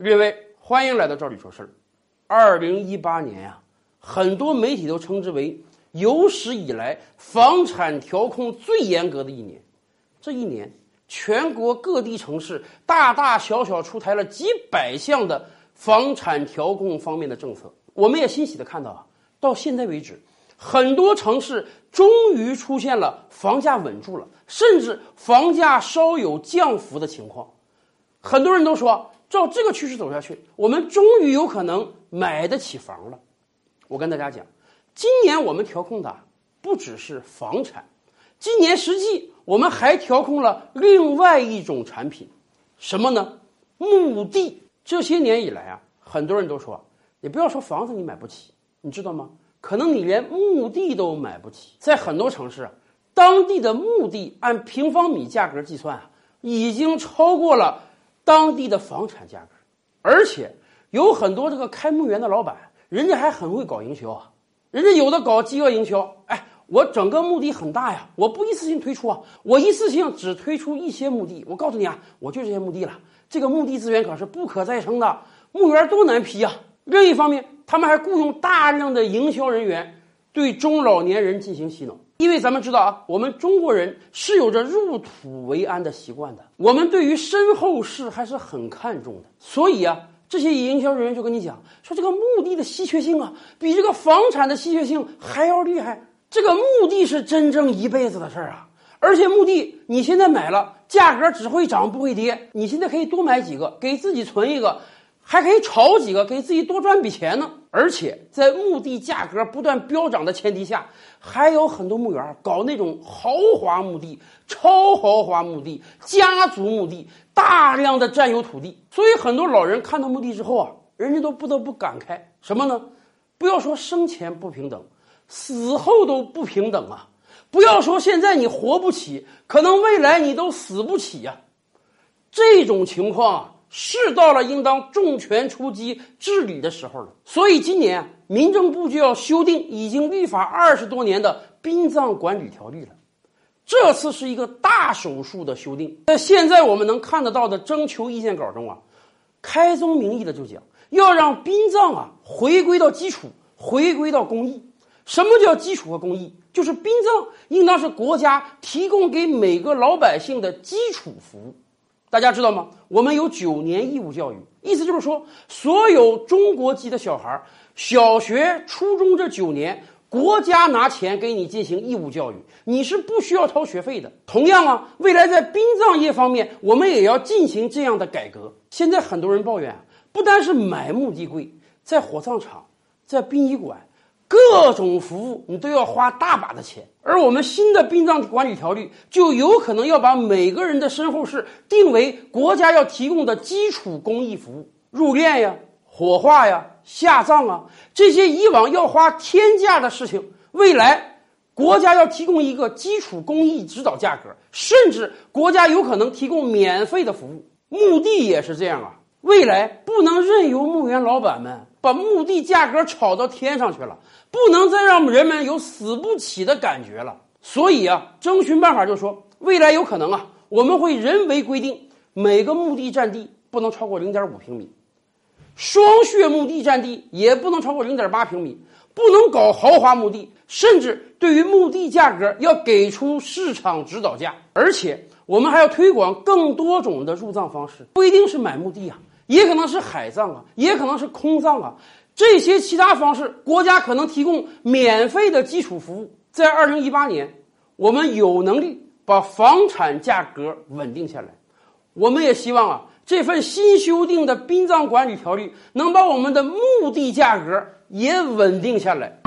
各位，欢迎来到赵理说事儿。二零一八年呀，很多媒体都称之为有史以来房产调控最严格的一年。这一年，全国各地城市大大小小出台了几百项的房产调控方面的政策。我们也欣喜的看到啊，到现在为止，很多城市终于出现了房价稳住了，甚至房价稍有降幅的情况。很多人都说，照这个趋势走下去，我们终于有可能买得起房了。我跟大家讲，今年我们调控的不只是房产，今年实际我们还调控了另外一种产品，什么呢？墓地。这些年以来啊，很多人都说，你不要说房子你买不起，你知道吗？可能你连墓地都买不起。在很多城市，当地的墓地按平方米价格计算啊，已经超过了。当地的房产价格，而且有很多这个开墓园的老板，人家还很会搞营销啊。人家有的搞饥饿营销，哎，我整个墓地很大呀，我不一次性推出啊，我一次性只推出一些墓地。我告诉你啊，我就这些墓地了。这个墓地资源可是不可再生的，墓园多难批啊。另一方面，他们还雇佣大量的营销人员对中老年人进行洗脑。因为咱们知道啊，我们中国人是有着入土为安的习惯的，我们对于身后事还是很看重的。所以啊，这些营销人员就跟你讲说，这个墓地的稀缺性啊，比这个房产的稀缺性还要厉害。这个墓地是真正一辈子的事儿啊，而且墓地你现在买了，价格只会涨不会跌。你现在可以多买几个，给自己存一个。还可以炒几个，给自己多赚笔钱呢。而且在墓地价格不断飙涨的前提下，还有很多墓园搞那种豪华墓地、超豪华墓地、家族墓地，大量的占有土地。所以很多老人看到墓地之后啊，人家都不得不感慨什么呢？不要说生前不平等，死后都不平等啊！不要说现在你活不起，可能未来你都死不起呀！这种情况啊。是到了应当重拳出击治理的时候了，所以今年民政部就要修订已经立法二十多年的殡葬管理条例了。这次是一个大手术的修订。在现在我们能看得到的征求意见稿中啊，开宗明义的就讲要让殡葬啊回归到基础，回归到公益。什么叫基础和公益？就是殡葬应当是国家提供给每个老百姓的基础服务。大家知道吗？我们有九年义务教育，意思就是说，所有中国籍的小孩小学、初中这九年，国家拿钱给你进行义务教育，你是不需要掏学费的。同样啊，未来在殡葬业方面，我们也要进行这样的改革。现在很多人抱怨，不单是买墓地贵，在火葬场，在殡仪馆。各种服务你都要花大把的钱，而我们新的殡葬管理条例就有可能要把每个人的身后事定为国家要提供的基础公益服务，入殓呀、火化呀、下葬啊，这些以往要花天价的事情，未来国家要提供一个基础公益指导价格，甚至国家有可能提供免费的服务。墓地也是这样啊，未来不能任由墓园老板们。把墓地价格炒到天上去了，不能再让人们有死不起的感觉了。所以啊，征询办法就说，未来有可能啊，我们会人为规定每个墓地占地不能超过零点五平米，双穴墓地占地也不能超过零点八平米，不能搞豪华墓地，甚至对于墓地价格要给出市场指导价。而且我们还要推广更多种的入葬方式，不一定是买墓地啊。也可能是海葬啊，也可能是空葬啊，这些其他方式，国家可能提供免费的基础服务。在二零一八年，我们有能力把房产价格稳定下来。我们也希望啊，这份新修订的殡葬管理条例能把我们的墓地价格也稳定下来。